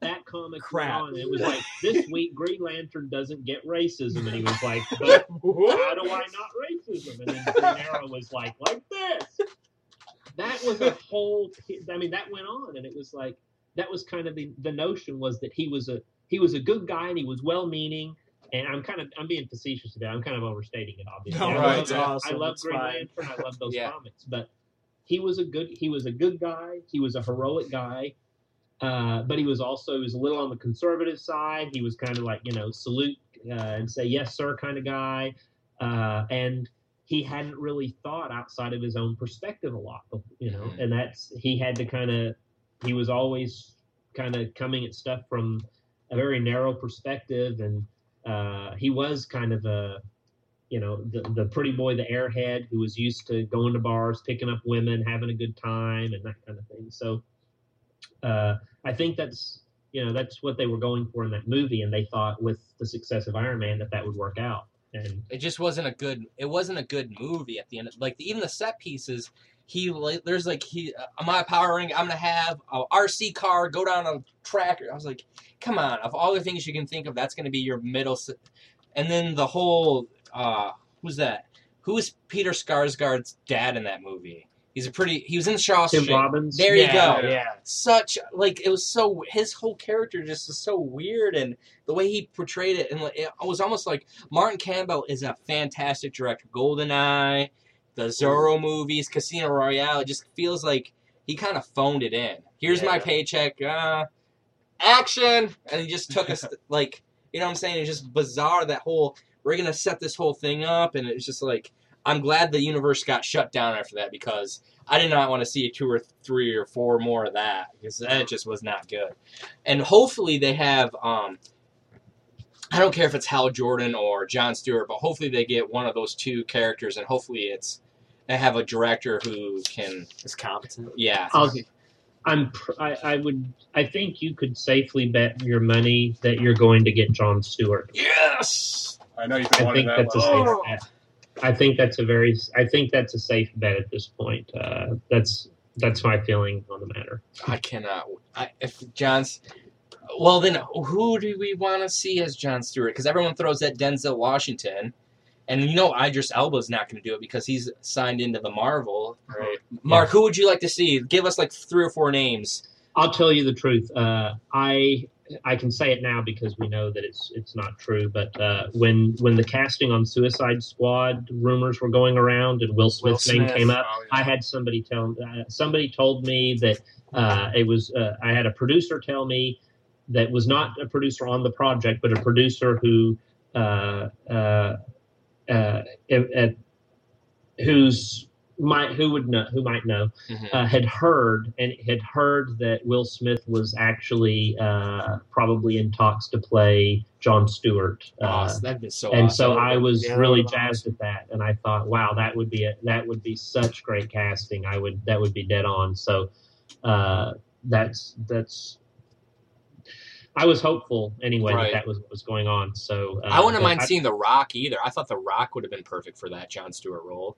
That comic Crap. went on. It was like this week Green Lantern doesn't get racism, and he was like, "But "How do I not racism?" And then Green Arrow was like, "Like this." That was a whole. I mean, that went on, and it was like that was kind of the the notion was that he was a he was a good guy and he was well meaning. And I'm kind of I'm being facetious about. it. I'm kind of overstating it, obviously. No, I love, it's awesome. I love Green fine. Lantern. I love those Yeah. comics, but he was a good he was a good guy. He was a heroic guy, uh, but he was also he was a little on the conservative side. He was kind of like you know salute uh, and say yes sir kind of guy, uh, and he hadn't really thought outside of his own perspective a lot, you know. Mhm. And that's he had to kind of he was always kind of coming at stuff from a very narrow perspective and uh, he was kind of a you know the, the pretty boy the airhead who was used to going to bars picking up women having a good time and that kind of thing. So uh, i think that's you know that's what they were going for in that movie and they thought with the success of iron man that that would work out. And it just wasn't a good it wasn't a good movie at the end like even the set pieces he like there's like he uh, my power ring i'm gonna have a rc car go down a track i was like come on of all the things you can think of that's gonna be your middle s- and then the whole uh who's that who is peter sarsgaard's dad in that movie he's a pretty he was in Shawshank. tim shawshank robbins there you go Yeah. such like it was so his whole character just is so weird and the way he portrayed it and it was almost like Martin Campbell is a fantastic director. Goldeneye, the Zorro movies, Casino Royale. It just feels like he kind of phoned it in. Here's my paycheck. Uh, action, and he just took us like you know what I'm saying. It's just bizarre that whole we're gonna set this whole thing up, and it's just like I'm glad the universe got shut down after that because I did not want to see two or three or four more of that because that just was not good. And hopefully they have. um I don't care if it's Hal Jordan or John Stewart, but hopefully they get one of those two characters, and hopefully it's they have a director who can, is competent. yeah, I'll, I'm pr- I, I would I think you could safely bet your money that you're going to get John Stewart. yes, I know you've been I wanting think that. that's a one. safe bet. I think that's a very I think that's a safe bet at this point. Uh, that's that's my feeling on the matter. I cannot. I, if John's, well then who do we want to see as John Stewart? Because everyone throws at Denzel Washington, and you know Idris Elba's not going to do it because he's signed into the Marvel. Right. Mark, who would you like to see? Give us like three or four names I'll tell you the truth. Uh, I I can say it now because we know that it's it's not true. But uh, when when the casting on Suicide Squad rumors were going around and Will Smith's name Smith. came up, Oh, yeah. I had somebody tell uh, somebody told me that uh, it was uh, I had a producer tell me that was not a producer on the project, but a producer who uh, at, at- who's might who would know who might know Mhm. uh, had heard and had heard that Will Smith was actually uh, probably in talks to play John Stewart. Uh, Awesome. That'd be so and awesome. so I was Yeah, really jazzed at that, and I thought, wow, that would be a, that would be such great casting. I would that would be dead on. So uh, that's that's. I was hopeful anyway Right. that that was what was going on. So uh, I wouldn't mind I- seeing The Rock either. I thought The Rock would have been perfect for that John Stewart role.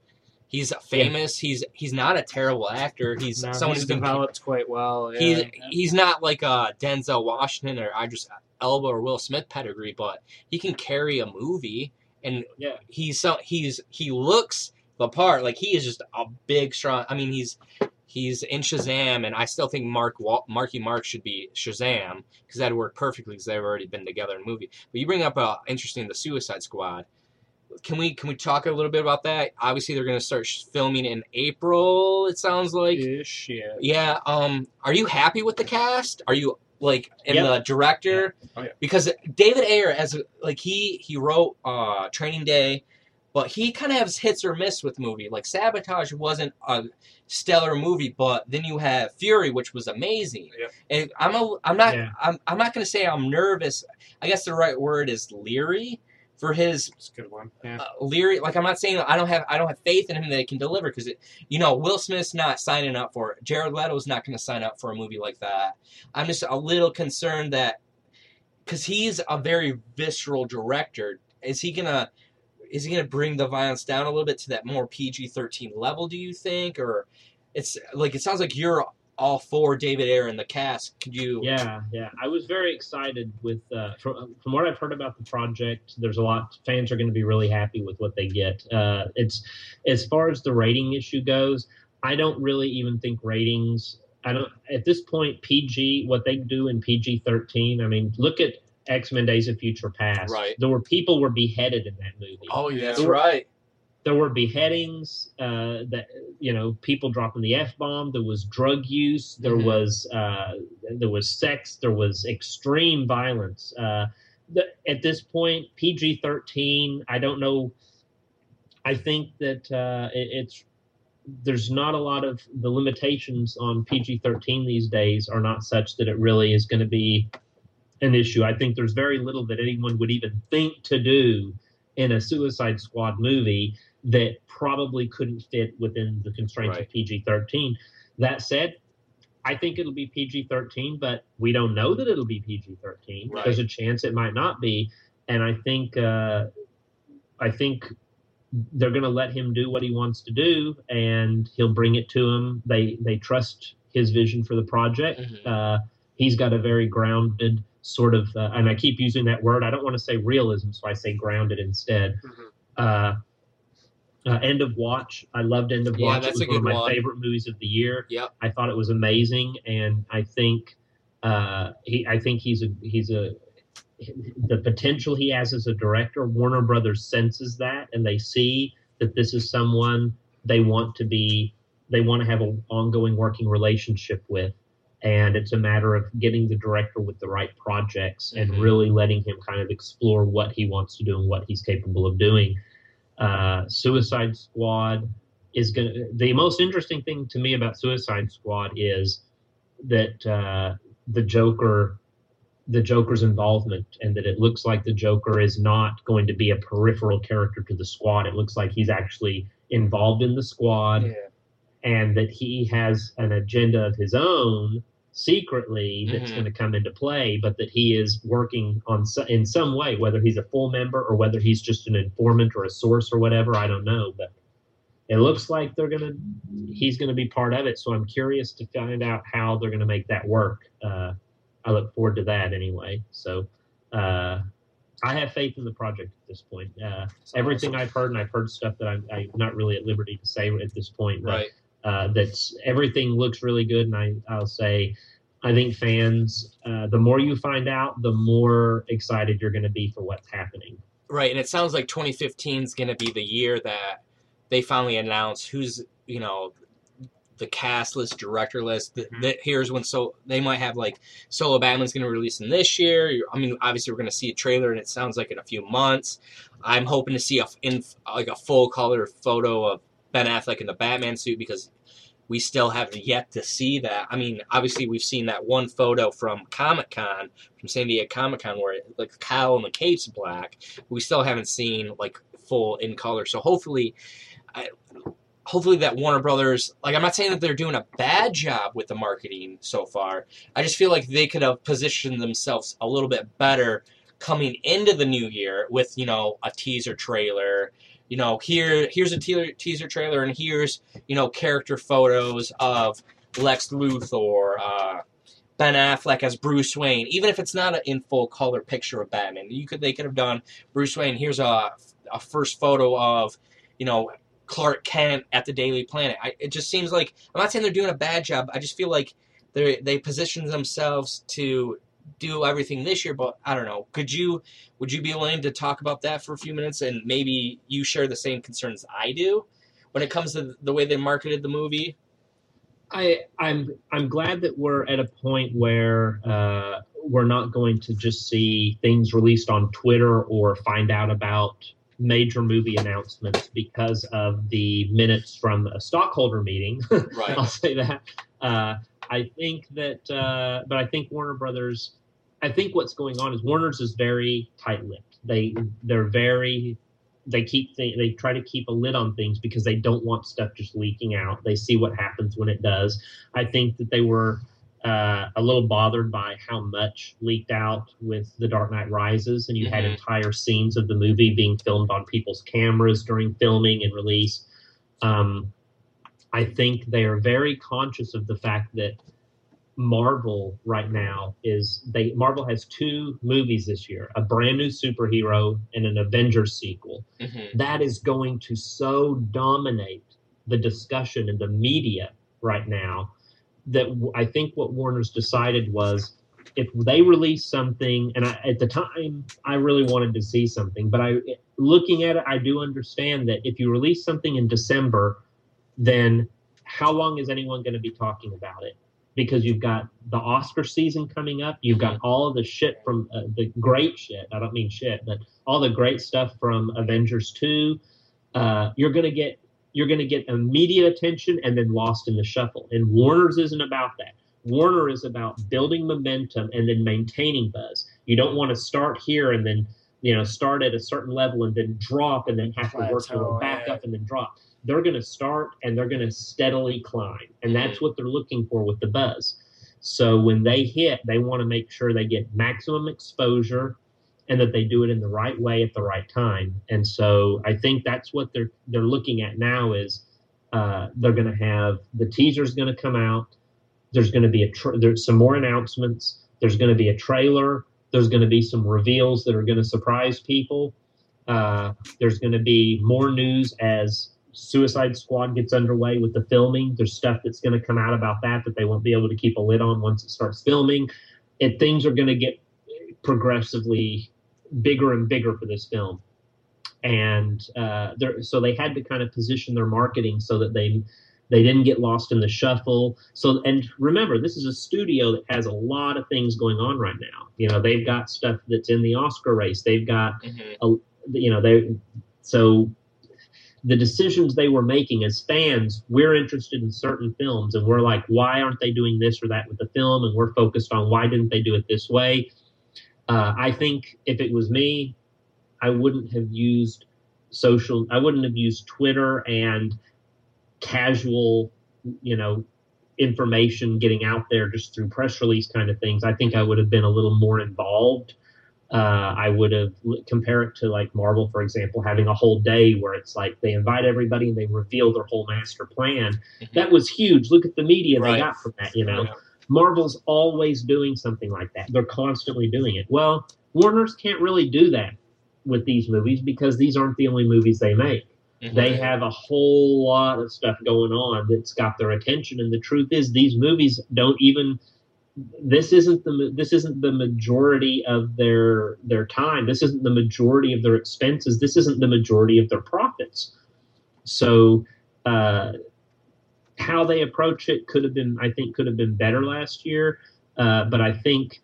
He's famous. He's he's not a terrible actor. He's No, someone he's who's been developed quite well. Yeah. He's he's not like uh, Denzel Washington or Idris Elba or Will Smith pedigree, but he can carry a movie, and Yeah. he's so he's he looks the part. Like he is just a big, strong. I mean, he's he's in Shazam, and I still think Mark Wa- Marky Mark should be Shazam because that'd work perfectly because they've already been together in a movie. But you bring up uh, interesting the Suicide Squad. Can we can we talk a little bit about that? Obviously, they're going to start sh- filming in April. It sounds like. ish. Yeah. Yeah. Um. Are you happy with the cast? Are you like and Yep. the director? Oh, yeah. Because David Ayer, as like he he wrote uh Training Day, but he kind of has hits or miss with movie. Like Sabotage wasn't a stellar movie, but then you have Fury, which was amazing. Yep. And I'm a I'm not Yeah. I'm I'm not gonna say I'm nervous. I guess the right word is leery for his It's a good one. Yeah. uh, leery. Like I'm not saying I don't have I don't have faith in him that he can deliver because you know Will Smith's not signing up for it. Jared Leto's not going to sign up for a movie like that. I'm just a little concerned that because he's a very visceral director, is he gonna is he gonna bring the violence down a little bit to that more PG-13 level? Do you think, or it's like it sounds like you're all for David Ayer and the cast? Could you? Yeah, yeah. I was very excited with uh, from from what I've heard about the project. There's a lot. Fans are going to be really happy with what they get. Uh, it's as far as the rating issue goes. I don't really even think ratings. I don't at this point PG what they do in PG thirteen. I mean, look at X Men: Days of Future Past. Right. There were people were beheaded in that movie Oh, yeah, that's There were- right. there were beheadings uh, that you know people dropping the f bomb there was drug use there Mhm. was uh, there was sex there was extreme violence uh, the, at this point pg-13 i don't know i think that uh, it, it's there's not a lot of the limitations on pg-13 these days are not such that it really is going to be an issue i think there's very little that anyone would even think to do in a Suicide Squad movie that probably couldn't fit within the constraints Right. of PG 13. That said, I think it'll be PG 13, but we don't know that it'll be PG 13. Right. There's a chance it might not be. And I think, uh, I think they're going to let him do what he wants to do and he'll bring it to him. They, they trust his vision for the project. Mhm. Uh, he's got a very grounded sort of, uh, and I keep using that word. I don't want to say realism, so I say grounded instead. Mhm. Uh, uh, End of Watch. I loved End of Yeah, Watch. that's it a was one of my one. favorite movies of the year. Yep. I thought it was amazing, and I think uh, he. I think he's a he's a the potential he has as a director. Warner Brothers senses that, and they see that this is someone they want to be. They want to have an ongoing working relationship with, and it's a matter of getting the director with the right projects and Mhm. really letting him kind of explore what he wants to do and what he's capable of doing. Uh, Suicide Squad is going to. The most interesting thing to me about Suicide Squad is that uh, the Joker, the Joker's involvement, and that it looks like the Joker is not going to be a peripheral character to the squad. It looks like he's actually involved in the squad Yeah. And that he has an agenda of his own secretly that's Mhm. going to come into play, but that he is working on so, in some way, whether he's a full member or whether he's just an informant or a source or whatever. I don't know, but it looks like they're gonna he's going to be part of it. So I'm curious to find out how they're going to make that work. Uh, I look forward to that anyway. So. Uh, I have faith in the project at this point. Uh, everything I've heard, and I've heard stuff that I'm, I'm not really at liberty to say at this point, Right. Uh, that's everything looks really good, and I, I'll say I think fans, uh, the more you find out, the more excited you're going to be for what's happening. Right, and it sounds like 2015 is going to be the year that they finally announce who's you know the cast list, director list. That, Mhm. that here's when so they might have like Solo Batman's going to release in this year. I mean, obviously we're going to see a trailer, and it sounds like in a few months. I'm hoping to see a in like a full color photo of Ben Affleck in the Batman suit because we still have yet to see that. I mean, obviously we've seen that one photo from Comic Con, from San Diego Comic Con, where like the cowl and the cape's black. We still haven't seen like full in color. So hopefully, I, hopefully that Warner Brothers, like I'm not saying that they're doing a bad job with the marketing so far. I just feel like they could have positioned themselves a little bit better coming into the new year with you know a teaser trailer. You know, here here's a teaser, teaser trailer, and here's you know character photos of Lex Luthor, uh, Ben Affleck as Bruce Wayne. Even if it's not an in full color picture of Batman, you could they could have done Bruce Wayne. Here's a a first photo of you know Clark Kent at the Daily Planet. I, it just seems like I'm not saying they're doing a bad job. I just feel like they they position themselves to do everything this year. But I don't know. Could you would you be willing to talk about that for a few minutes and maybe you share the same concerns I do when it comes to the way they marketed the movie? I I'm I'm glad that we're at a point where uh, we're not going to just see things released on Twitter or find out about major movie announcements because of the minutes from a stockholder meeting. Right. I'll say that. Uh, I think that, uh, but I think Warner Brothers. I think what's going on is Warner's is very tight-lipped. They they're very they keep th- they try to keep a lid on things because they don't want stuff just leaking out. They see what happens when it does. I think that they were uh, a little bothered by how much leaked out with The Dark Knight Rises, and you had Mhm. entire scenes of the movie being filmed on people's cameras during filming and release. Um, I think they are very conscious of the fact that Marvel right now is they Marvel has two movies this year, a brand new superhero and an Avengers sequel. Mm-hmm. That is going to so dominate the discussion in the media right now that I think what Warner's decided was if they release something, and I, at the time I really wanted to see something, but I looking at it, I do understand that if you release something in December, then how long is anyone going to be talking about it? Because you've got the Oscar season coming up, you've got all of the shit from uh, the great shit. I don't mean shit, but all the great stuff from Avengers two. Uh, you're going to get you're going to get immediate attention and then lost in the shuffle. And Warner's isn't about that. Warner is about building momentum and then maintaining buzz. You don't want to start here and then you know start at a certain level and then drop and then have to work your way back up and then drop. They're going to start and they're going to steadily climb, and that's what they're looking for with the buzz. So when they hit, they want to make sure they get maximum exposure and that they do it in the right way at the right time. And so I think that's what they're they're looking at now is uh, they're going to have the teaser's going to come out. There's going to be a tra- there's some more announcements. There's going to be a trailer. There's going to be some reveals that are going to surprise people. Uh, there's going to be more news as Suicide Squad gets underway with the filming. There's stuff that's going to come out about that that they won't be able to keep a lid on once it starts filming. And things are going to get progressively bigger and bigger for this film. And uh, so they had to kind of position their marketing so that they they didn't get lost in the shuffle. So and remember, this is a studio that has a lot of things going on right now. You know, they've got stuff that's in the Oscar race. They've got Mm-hmm. you know they so the decisions they were making as fans we're interested in certain films and we're like why aren't they doing this or that with the film? And we're focused on why didn't they do it this way? Uh, i think if it was me i wouldn't have used social i wouldn't have used twitter and casual you know information getting out there just through press release kind of things. I think i would have been a little more involved uh, I would have compare it to like Marvel, for example, having a whole day where it's like they invite everybody and they reveal their whole master plan. Mhm. That was huge. Look at the media Right. they got from that. You know, Yeah. Marvel's always doing something like that. They're constantly doing it. Well, Warner's can't really do that with these movies because these aren't the only movies they make. Mhm. They have a whole lot of stuff going on that's got their attention. And the truth is, these movies don't even this isn't the this isn't the majority of their their time. This isn't the majority of their expenses. This isn't the majority of their profits. So, uh, how they approach it could have been, I think, could have been better last year. Uh, but I think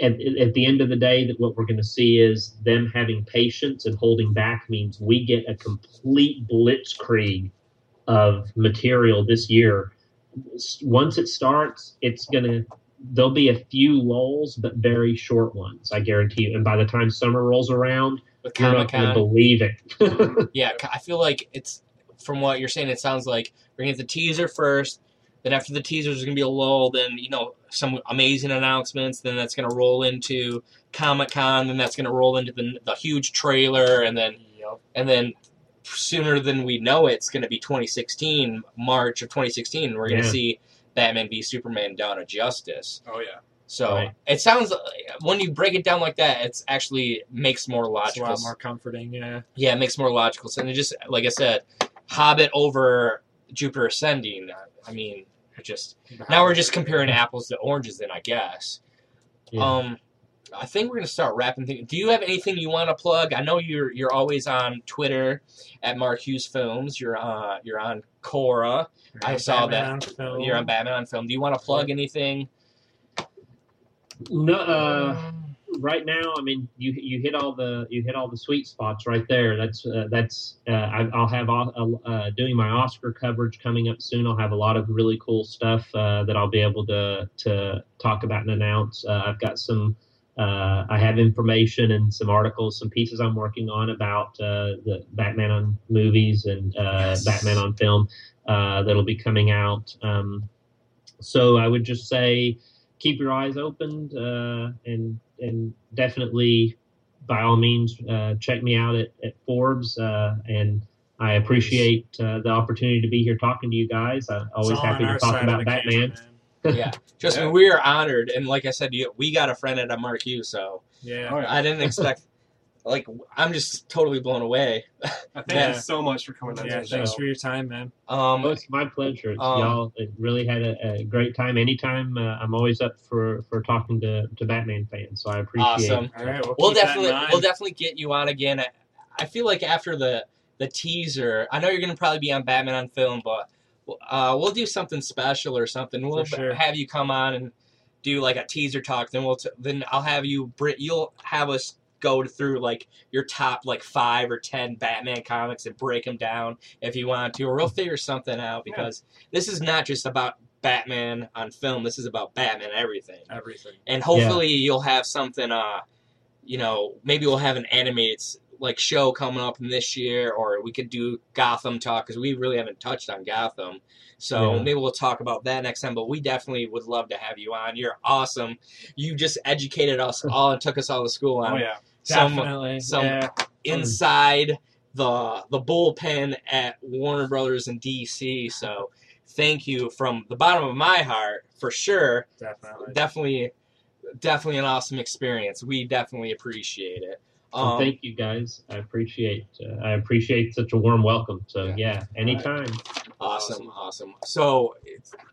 at, at the end of the day, that what we're going to see is them having patience and holding back means we get a complete blitzkrieg of material this year. Once it starts, it's going to there'll be a few lulls, but very short ones. I guarantee you. And by the time summer rolls around, With you're not going to believe it. yeah, I feel like it's from what you're saying. It sounds like we're gonna get the teaser first. Then after the teaser, there's gonna be a lull. Then you know some amazing announcements. Then that's gonna roll into Comic Con. Then that's gonna roll into the the huge trailer. And then Yep. and then sooner than we know it, it's going to be 2016, March of 2016. We're going to Yeah. see Batman v Superman: Dawn of Justice. Oh yeah. So Right. it sounds when you break it down like that, it's actually makes more It's a logical. lot more comforting. Yeah. Yeah, it makes more logical sense. And just like I said, Hobbit over Jupiter Ascending. I mean, it just now we're just comparing apples to oranges. Then I guess. Yeah. Um, I think we're gonna start wrapping things. Do you have anything you want to plug? I know you're you're always on Twitter at Mark Hughes Films. You're uh you're on Quora. I saw Batman that. on. You're on Batman on Film. Do you want to plug anything? no, uh, right now, I mean, you you hit all the you hit all the sweet spots right there. That's uh, that's uh, I, I'll have uh, uh, doing my Oscar coverage coming up soon. I'll have a lot of really cool stuff uh, that I'll be able to to talk about and announce. Uh, I've got some. Uh, I have information and some articles, some pieces I'm working on about uh, the Batman on movies and uh, Yes. Batman on film uh, that'll be coming out. Um, so I would just say keep your eyes open uh, and and definitely by all means uh, check me out at, at Forbes uh, and I appreciate uh, the opportunity to be here talking to you guys. I'm always happy to talk about Batman. Yeah, Justin, Yeah. we are honored, and like I said, you, we got a friend at a Mark Hughes, so Yeah. Oh. I didn't expect. Like I'm just totally blown away. Thank Yeah. you so much for coming on Yeah, the thanks show. for your time, man. Um, Well, it's my pleasure. It's, Um, y'all it really had a, a great time. Anytime, uh, I'm always up for, for talking to, to Batman fans. So I appreciate Awesome. it. All right, we'll, we'll keep that in definitely we'll definitely get you on again. I, I feel like after the the teaser, I know you're gonna probably be on Batman on film, but uh, we'll do something special or something. We'll sure. have you come on and do like a teaser talk. Then we'll t- then I'll have you Brit. You'll have us go through like your top like five or ten Batman comics and break them down if you want to, or we'll figure something out Yeah. because this is not just about Batman on film. This is about Batman everything everything. and hopefully you'll have something uh you know maybe we'll have an animated like show coming up this year or we could do gotham talk because we really haven't touched on gotham so Yeah. maybe we'll talk about that next time but we definitely would love to have you on you're awesome you just educated us all and took us all to school on Oh yeah. some Definitely. some yeah. inside the the bullpen at warner brothers in dc so thank you from the bottom of my heart for sure Definitely. definitely definitely an awesome experience we definitely appreciate it Well, um, thank you guys. I appreciate uh, I appreciate such a warm welcome. So Yeah. yeah, anytime. awesome awesome so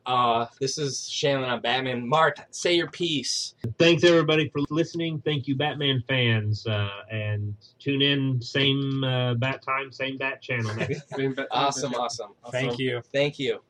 uh this is shannon on batman mark say your piece Thanks everybody for listening. Thank you, Batman fans, uh, and tune in same uh, bat time, same bat channel next. Been- been- awesome awesome Thank you. thank you